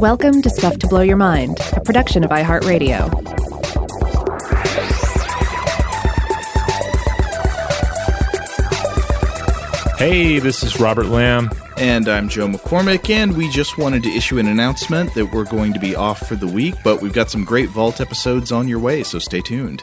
Welcome to Stuff to Blow Your Mind, a production of iHeartRadio. Hey, this is Robert Lamb. And I'm Joe McCormick, and we just wanted to issue an announcement that we're going to be off for the week, but we've got some great Vault episodes on your way, so stay tuned.